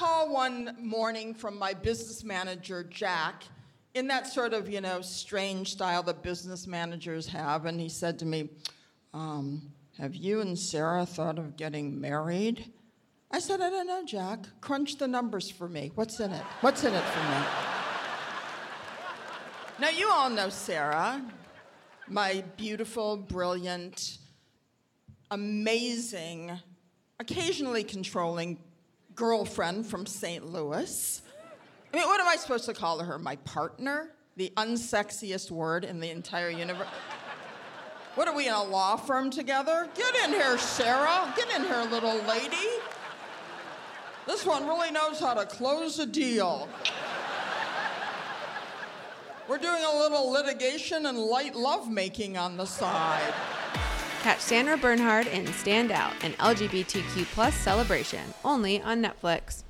one morning from my business manager, Jack, in that sort of, you know, strange style that business managers have, and he said to me, um, Have you and Sarah thought of getting married? I said, I don't know, Jack. Crunch the numbers for me. What's in it? What's in it for me? now, you all know Sarah, my beautiful, brilliant, amazing, occasionally controlling girlfriend from St. Louis. I mean, what am I supposed to call her? My partner? The unsexiest word in the entire universe? What are we in a law firm together? Get in here, Sarah. Get in here, little lady. This one really knows how to close a deal. We're doing a little litigation and light lovemaking on the side. Catch Sandra Bernhard in Stand Out, an LGBTQ plus celebration, only on Netflix.